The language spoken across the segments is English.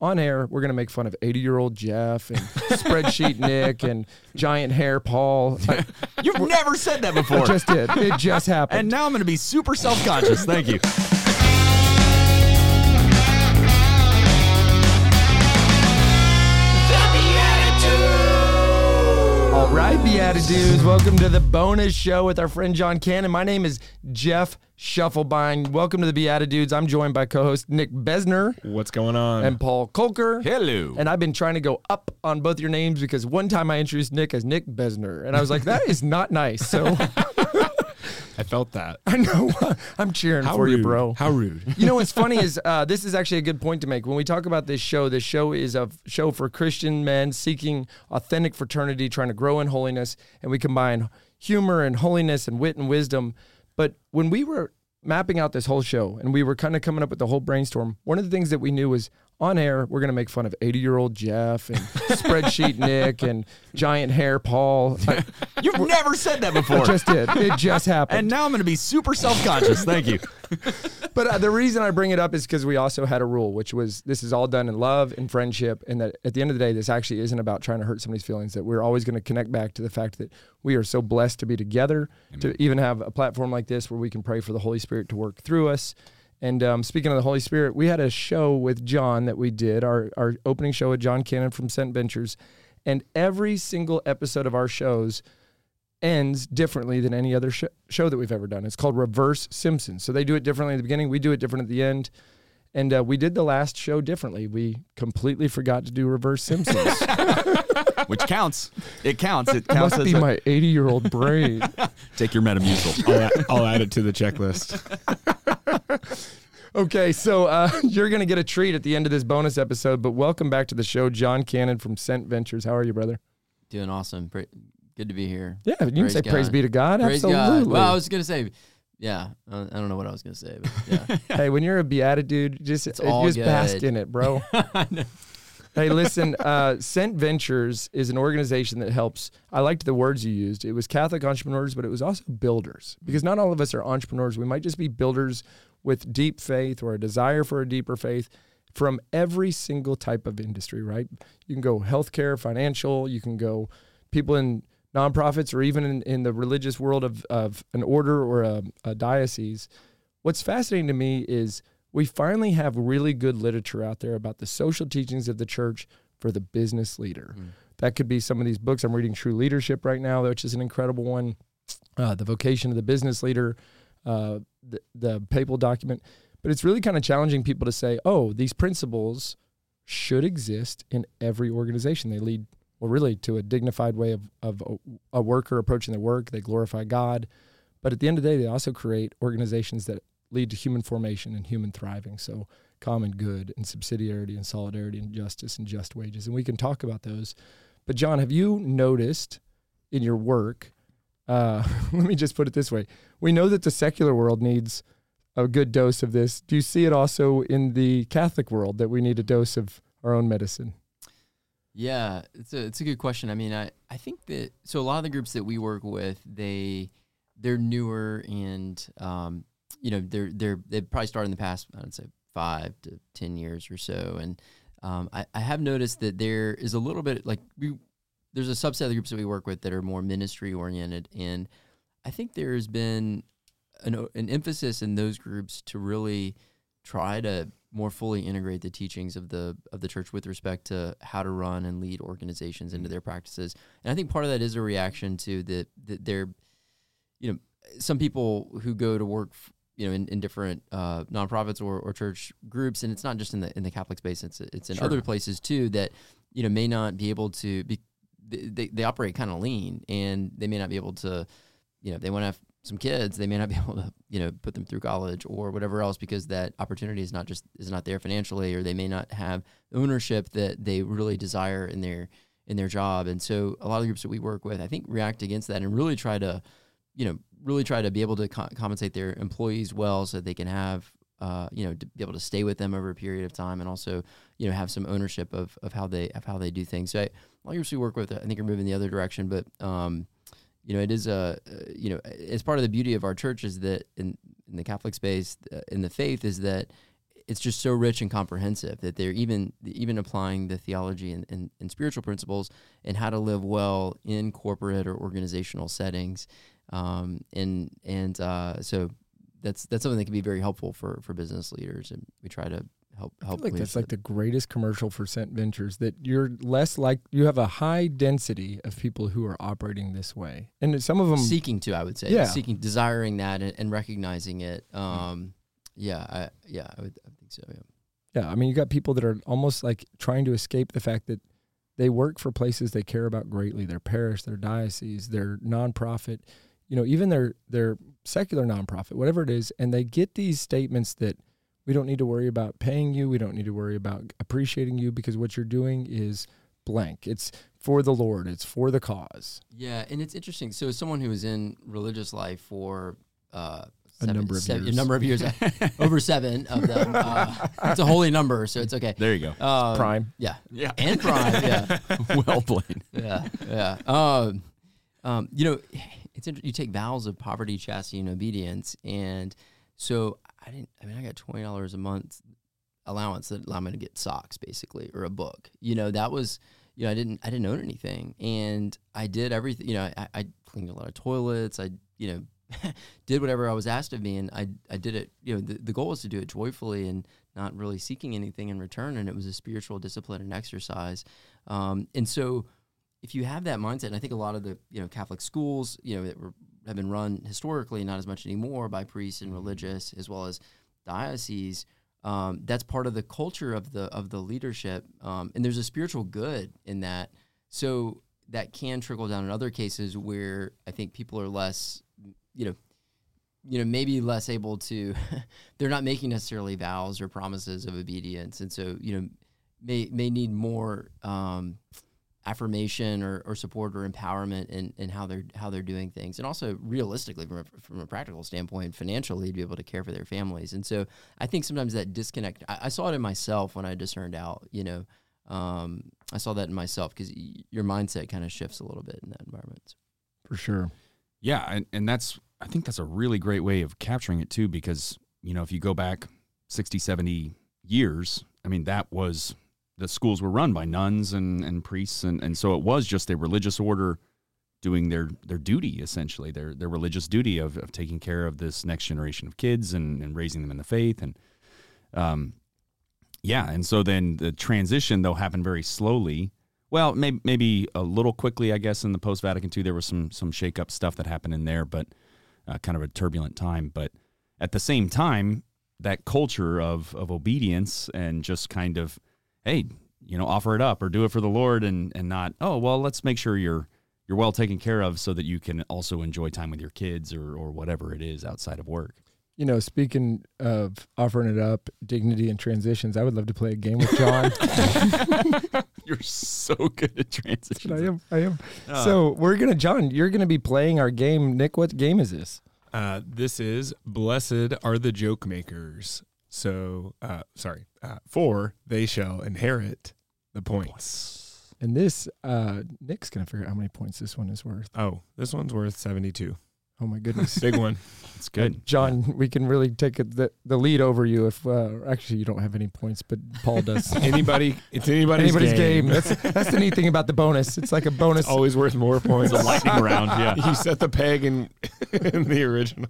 on air, we're going to make fun of 80 year old Jeff and spreadsheet Nick and giant hair Paul. I, You've never said that before. I just did. It just happened. and now I'm going to be super self conscious. Thank you. All right, BeatiDudes. Welcome to the bonus show with our friend John Cannon. My name is Jeff Schiefelbein. Welcome to the BeatiDudes. I'm joined by co host Nick Besner What's going on? and Paul Kolker. Hello. And I've been trying to go up on both your names because one time I introduced Nick as Nick Besner. And I was like, that is not nice. So I felt that. I know I'm cheering How for rude. you, bro. How rude. You know what's funny is uh, this is actually a good point to make. When we talk about this show, this show is a show for Christian men seeking authentic fraternity, trying to grow in holiness, and we combine humor and holiness and wit and wisdom. But when we were mapping out this whole show and we were kind of coming up with the whole brainstorm, one of the things that we knew was on air, we're going to make fun of 80 year old Jeff and spreadsheet Nick and giant hair Paul. I, You've never said that before. I just did. It just happened. and now I'm going to be super self conscious. Thank you. But uh, the reason I bring it up is because we also had a rule, which was this is all done in love and friendship, and that at the end of the day, this actually isn't about trying to hurt somebody's feelings. That we're always going to connect back to the fact that we are so blessed to be together, to even have a platform like this where we can pray for the Holy Spirit to work through us. And um, speaking of the Holy Spirit, we had a show with John that we did, our, our opening show with John Cannon from Sent Ventures. And every single episode of our shows ends differently than any other sh- show that we've ever done. It's called Reverse Simpsons. So they do it differently at the beginning. We do it different at the end. And uh, we did the last show differently. We completely forgot to do Reverse Simpsons. Which counts. It counts. It counts Must as be a- my 80 year old brain. take your Metamucil. I'll, add, I'll add it to the checklist. okay, so uh, you're going to get a treat at the end of this bonus episode. But welcome back to the show, John Cannon from Sent Ventures. How are you, brother? Doing awesome. Pra- Good to be here. Yeah, you can Praise say praise be to God. Praise Absolutely. God. Well, I was gonna say, yeah. I don't know what I was gonna say, but yeah. hey, when you're a BeatiDude, just It's uh, all just bask in it, bro. Hey, listen, uh, Sent Ventures is an organization that helps. I liked the words you used. It was Catholic entrepreneurs, but it was also builders because not all of us are entrepreneurs. We might just be builders with deep faith or a desire for a deeper faith from every single type of industry, right? You can go healthcare, financial, you can go people in nonprofits or even in, in the religious world of, of an order or a, a diocese. What's fascinating to me is we finally have really good literature out there about the social teachings of the church for the business leader. That could be some of these books. I'm reading True Leadership right now, which is an incredible one. Uh, the Vocation of the Business Leader, uh, the, the papal document. But it's really kind of challenging people to say, oh, these principles should exist in every organization. They lead, well, really to a dignified way of, of a, a worker approaching their work. They glorify God. But at the end of the day, they also create organizations that lead to human formation and human thriving. So common good and subsidiarity and solidarity and justice and just wages. And we can talk about those. But John, have you noticed in your work, uh, let me just put it this way. We know that the secular world needs a good dose of this. Do you see it also in the Catholic world that we need a dose of our own medicine? Yeah, it's a it's a good question. I mean, I I think that so a lot of the groups that we work with, they they're newer and um, you know they're they're they probably started in the past I would say five to ten years or so, and um, I I have noticed that there is a little bit like we there's a subset of the groups that we work with that are more ministry oriented, and I think there has been an an emphasis in those groups to really try to more fully integrate the teachings of the of the church with respect to how to run and lead organizations into their practices. And I think part of that is a reaction to the that they're you know some people who go to work f- you know in, in different uh, nonprofits or, or church groups and it's not just in the in the Catholic space it's it's in Sure. other places too that you know may not be able to be they, they, they operate kind of lean and they may not be able to you know they want to have some kids they may not be able to you know put them through college or whatever else because that opportunity is not just is not there financially or they may not have ownership that they really desire in their in their job. And so a lot of groups that we work with i think react against that and really try to you know really try to be able to co- compensate their employees well so that they can have uh, you know to be able to stay with them over a period of time and also you know have some ownership of, of how they of how they do things. So I, a lot of groups we work with i think are moving the other direction but um, you know, it is a, uh, you know, it's part of the beauty of our church is that in, in the Catholic space, uh, in the faith, is that it's just so rich and comprehensive that they're even even applying the theology and, and, and spiritual principles and how to live well in corporate or organizational settings. Um, and and uh, so that's that's something that can be very helpful for for business leaders, and we try to help I help. feel like that's like the greatest commercial for Sent Ventures that you're less like you have a high density of people who are operating this way, and some of them seeking to, I would say, Yeah. seeking, desiring that, and, and recognizing it. Um, yeah, I, yeah, I would, I think so. Yeah. Yeah, I mean, you got people that are almost like trying to escape the fact that they work for places they care about greatly, their parish, their diocese, their nonprofit, you know, even their their secular nonprofit, whatever it is, and they get these statements that we don't need to worry about paying you, we don't need to worry about appreciating you because what you're doing is blank. It's for the Lord, it's for the cause. Yeah, and it's interesting. So, as someone who was in religious life for uh, A number of seven- years. a number of years, over seven of them. Uh, it's a holy number, so it's okay. There you go. Um, Prime. yeah, Yeah. and prime, yeah, well played. yeah, yeah. Um, um, you know, it's inter- you take vows of poverty, chastity, and obedience, and so I didn't. I mean, I got twenty dollars a month allowance that allowed me to get socks, basically, or a book. You know, that was. You know, I didn't. I didn't own anything, and I did everything. You know, I, I cleaned a lot of toilets. I, you know, did whatever I was asked of me, and I, I did it. You know, the, the goal was to do it joyfully and not really seeking anything in return. And it was a spiritual discipline and exercise. Um, and so, if you have that mindset, and I think a lot of the you know Catholic schools, you know, that were, have been run historically, not as much anymore by priests and religious, as well as dioceses. Um, that's part of the culture of the of the leadership, um, and there's a spiritual good in that. So that can trickle down in other cases where I think people are less, you know, you know, maybe less able to. they're not making necessarily vows or promises of obedience, and so you know, may may need more. Um, affirmation or, or support or empowerment in, in how they're how they're doing things. And also realistically from a, from a practical standpoint financially to be able to care for their families. And so I think sometimes that disconnect I, I saw it in myself when I discerned out you know um, I saw that in myself because y- your mindset kind of shifts a little bit in that environment For sure. Yeah, and, and that's I think that's a really great way of capturing it too because, you know, if you go back 60, 70 years, I mean that was the schools were run by nuns and, and priests and, and so it was just a religious order doing their their duty essentially, their their religious duty of, of taking care of this next generation of kids and, and raising them in the faith and um yeah, and so then the transition though happened very slowly. Well, maybe maybe a little quickly, I guess. In the post Vatican II, there was some some shake up stuff that happened in there, but uh, kind of a turbulent time. But at the same time, that culture of of obedience and just kind of, hey, you know, offer it up or do it for the Lord, and and not, oh well, let's make sure you're you're well taken care of so that you can also enjoy time with your kids or or whatever it is outside of work. You know, speaking of offering it up, dignity and transitions, I would love to play a game with John. You're so good at transitions. I am. I am. Uh, so we're gonna, John. You're gonna be playing our game. Nick, what game is this? Uh, this is Blessed are the joke makers. So, uh, sorry, uh, for they shall inherit the points. And this, uh, Nick's gonna figure out how many points this one is worth. Oh, this one's worth 72. Oh my goodness, Big one. it's good. John. We can really take it, the the lead over you if uh, actually you don't have any points, but Paul does. Anybody, it's anybody's, Anybody's game. game. That's that's the neat thing about the bonus. It's like a bonus. It's always worth more points. It's a lightning round. Yeah. you set the peg in, in the original.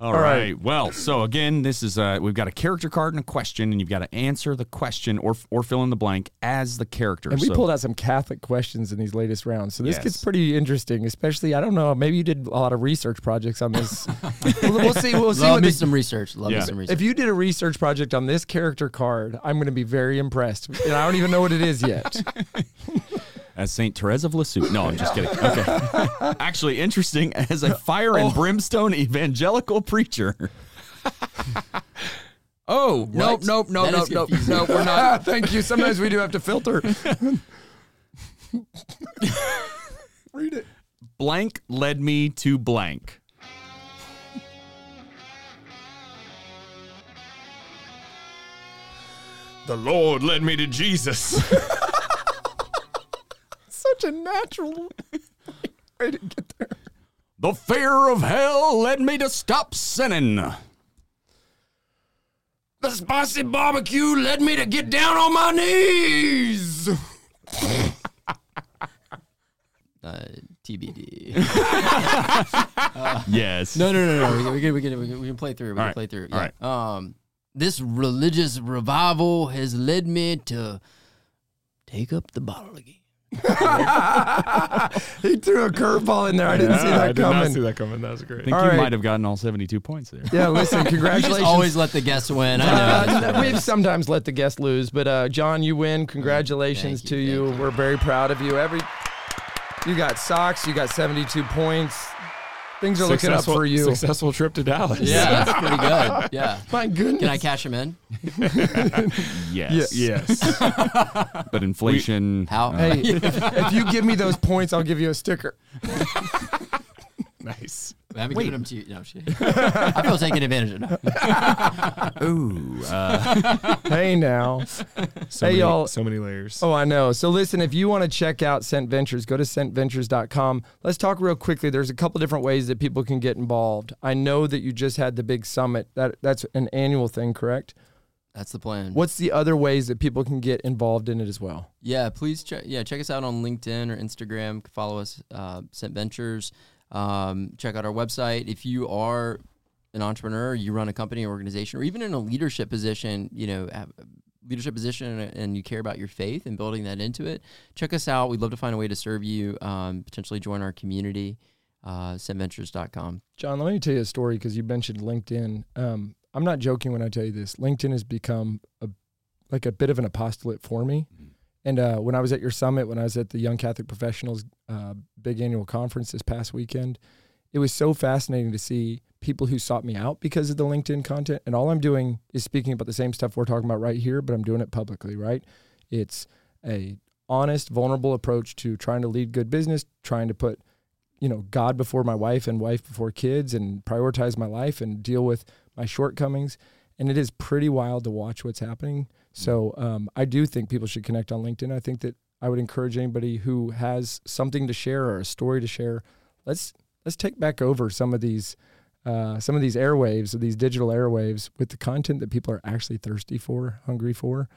All All right. right. Well, so again, this is uh we've got a character card and a question, and you've got to answer the question or or fill in the blank as the character. And we So- pulled out some Catholic questions in these latest rounds. So this Yes. gets pretty interesting, especially, I don't know, maybe you did a lot of research projects on this. we'll, we'll see. We'll see love me the, some research love Yeah. me some research if you did a research project on this character card, I'm going to be very impressed. And I don't even know what it is yet. as Saint Therese of Lisieux. No, I'm just kidding. Okay. Actually, interesting as a fire and oh. brimstone evangelical preacher. oh nope, nope, nope, That nope, is nope, confusing. nope. We're not. Thank you. Sometimes we do have to filter. Read it. Blank led me to blank. The Lord led me to Jesus. Such a natural way to get there. The fear of hell led me to stop sinning. The spicy barbecue led me to get down on my knees. Uh, TBD. Yes. no, no, no, no. We can, we can, we can, we can, we can play through. We All can right. play through. All Yeah. Um, this religious revival has led me to take up the bottle again. he threw a curveball in there. I didn't see Yeah, that I did coming. not see that coming. That was great. I think All you right. might have gotten all 72 points there. Yeah, listen, You just congratulations. always let the guests win. I know. Uh, we've sometimes let the guest lose, but uh, John, you win. Congratulations Thank to you, you. We're very proud of you. Every you got socks. You got 72 points. Things are looking up for you. Successful trip to Dallas. yeah, that's pretty good. Yeah. My goodness. Can I cash them in? Yes. Yes. But inflation. How? Uh, hey, if, if you give me those points, I'll give you a sticker. nice. I haven't given them to you. No, shit. I feel taken advantage of. No. Ooh. Uh, Hey now. So Hey, many, y'all. So many layers. Oh, I know. So listen, if you want to check out Sent Ventures, go to sentventures.com. Let's talk real quickly. There's a couple different ways that people can get involved. I know that you just had the big summit. That that's an annual thing, correct? That's the plan. What's the other ways that people can get involved in it as well? Yeah, please check. Yeah, check us out on LinkedIn or Instagram. Follow us, uh, Sent Ventures. Um, check out our website. If you are an entrepreneur, you run a company or organization, or even in a leadership position, you know, leadership position, and- you care about your faith and building that into it. Check us out. We'd love to find a way to serve you. Um, potentially join our community. Uh. John, let me tell you a story because you mentioned LinkedIn. Um, I'm not joking when I tell you this. LinkedIn has become a like a bit of an apostolate for me. And uh, when I was at your summit, when I was at the Young Catholic Professionals uh, big annual conference this past weekend, it was so fascinating to see people who sought me out because of the LinkedIn content. And all I'm doing is speaking about the same stuff we're talking about right here, but I'm doing it publicly, right? It's a honest, vulnerable approach to trying to lead good business, trying to put, you know, God before my wife and wife before kids and prioritize my life and deal with my shortcomings. And it is pretty wild to watch what's happening. So um, I do think people should connect on LinkedIn. I think that I would encourage anybody who has something to share or a story to share. Let's let's take back over some of these uh, some of these airwaves, these digital airwaves, with the content that people are actually thirsty for, hungry for.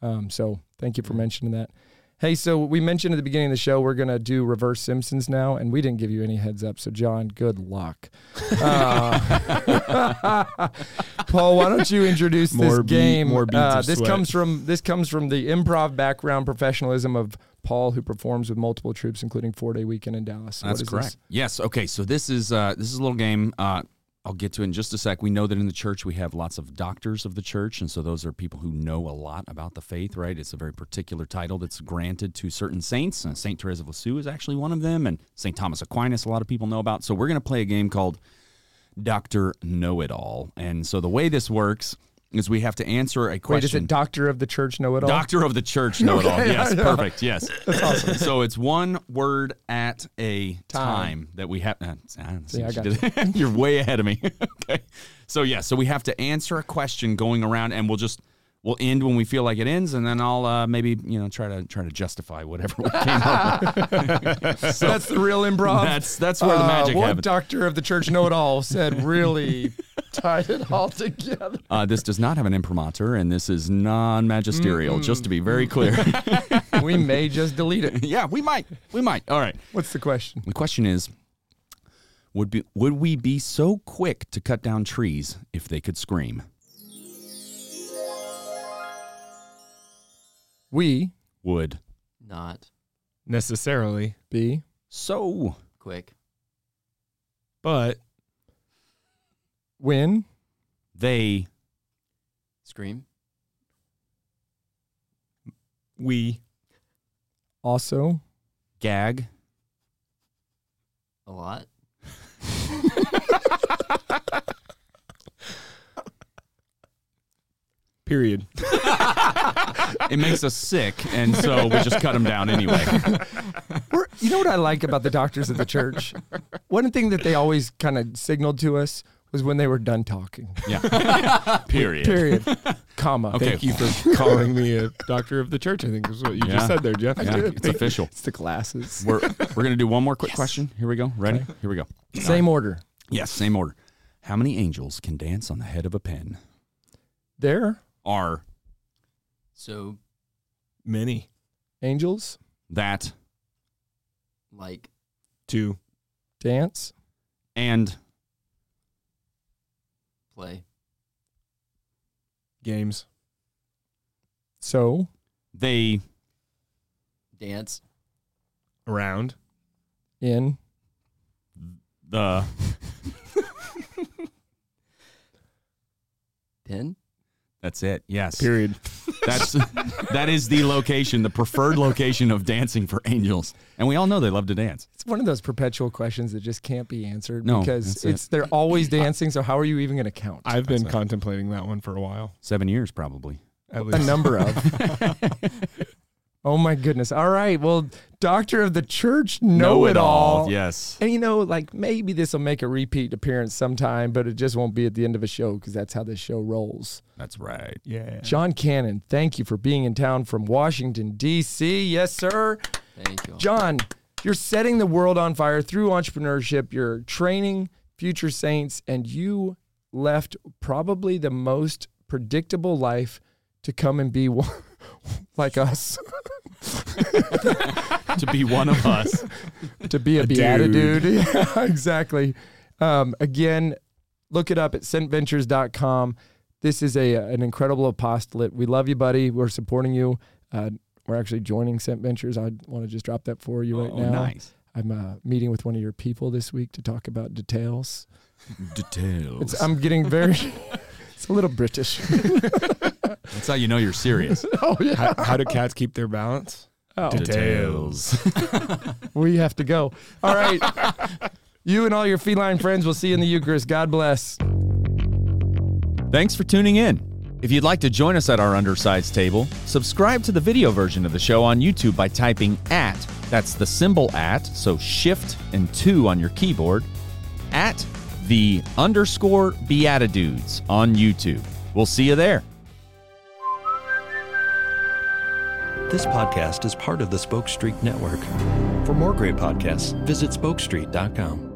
Um, so thank you for mentioning that. Hey, so we mentioned at the beginning of the show we're gonna do reverse Simpsons now, and we didn't give you any heads up. So John, good luck. Uh, Paul, why don't you introduce More this bead- game? more beads Uh, this sweat. comes from this comes from the improv background professionalism of Paul, who performs with multiple troops, including Four Day Weekend in Dallas. So That's correct. this? Yes. Okay. So this is uh, this is a little game. Uh, I'll get to it in just a sec. We know that in the church we have lots of doctors of the church, and so those are people who know a lot about the faith. Right? It's a very particular title that's granted to certain saints. Uh, Saint Therese of Lisieux is actually one of them, and Saint Thomas Aquinas. A lot of people know about. So we're going to play a game called Doctor Know It All. And so the way this works is we have to answer a question. Wait, is it Doctor of the Church Know It All? Doctor of the Church Know It All. Okay, Yes, I know. perfect. Yes. That's awesome. so it's one word at a time, Time. that we have. Uh, I see See, I got you. You're way ahead of me. okay. So yeah, so we have to answer a question going around, and we'll just we'll end when we feel like it ends, and then I'll uh, maybe you know try to try to justify whatever we came up with. so That's the real improv. that's that's where the Uh, magic what happens. doctor of the church know it all said really tied it all together. Uh, this does not have an imprimatur, and this is non-magisterial. Just to be very clear. we may just delete it. yeah, we might. We might. All right. What's the question? The question is would be would we be so quick to cut down trees if they could scream? We Would. Not. Necessarily, be. So. Quick. but. When they. Scream. we. Also. Gag. A lot. period. it makes us sick and so we just cut them down anyway. We're, you know what I like about the doctors of the church? One thing that they always kind of signaled to us was when they were done talking. Yeah. Period. Period. Comma. Okay. Thank you for calling me a doctor of the church. I think is what you Yeah. just said there, Jeff. Yeah, it's official. It's the glasses. We're we're gonna do one more quick question. Here we go. Ready? Here we go. Same uh, order. Yes, same order. How many angels can dance on the head of a pin? There, are So Many. angels that like to dance. and play. Games. So they Dance. Around. in the Pin. That's it. Yes. Period. That's that is the location, the preferred location of dancing for angels. And we all know they love to dance. it's one of those perpetual questions that just can't be answered No, because that's it. it's they're always dancing. So how are you even going to count? I've been That's it. contemplating that one for a while. 7 years probably. At least. a number of. oh my goodness! All right, well, Doctor of the Church, know, it all. Yes. And you know, like maybe this will make a repeat appearance sometime, but it just won't be at the end of a show because that's how this show rolls. That's right. Yeah. John Cannon, thank you for being in town from Washington, D.C. Yes, sir. Thank you. John, you're setting the world on fire through entrepreneurship. You're training future saints, and you left probably the most predictable life to come and be one, like us, to be one of us. to be a, A beatitude. dude. Yeah, exactly. Um, again, look it up at sentventures.com. This is a an incredible apostolate. We love you, buddy. We're supporting you. Uh, we're actually joining Sent Ventures. I want to just drop that for you right oh, now. nice. I'm uh, meeting with one of your people this week to talk about details. Details. It's, I'm getting very. It's a little British. That's how you know you're serious. oh yeah. how, how do cats keep their balance? Oh, Details. we have to go. All right. you and all your feline friends will see you in the Eucharist. God bless. Thanks for tuning in. If you'd like to join us at our undersized table, subscribe to the video version of the show on YouTube by typing at, that's the symbol at, so shift and two on your keyboard, at the underscore BeatiDudes on YouTube. We'll see you there. This podcast is part of the Spoke Street Network. For more great podcasts, visit spokestreet.com.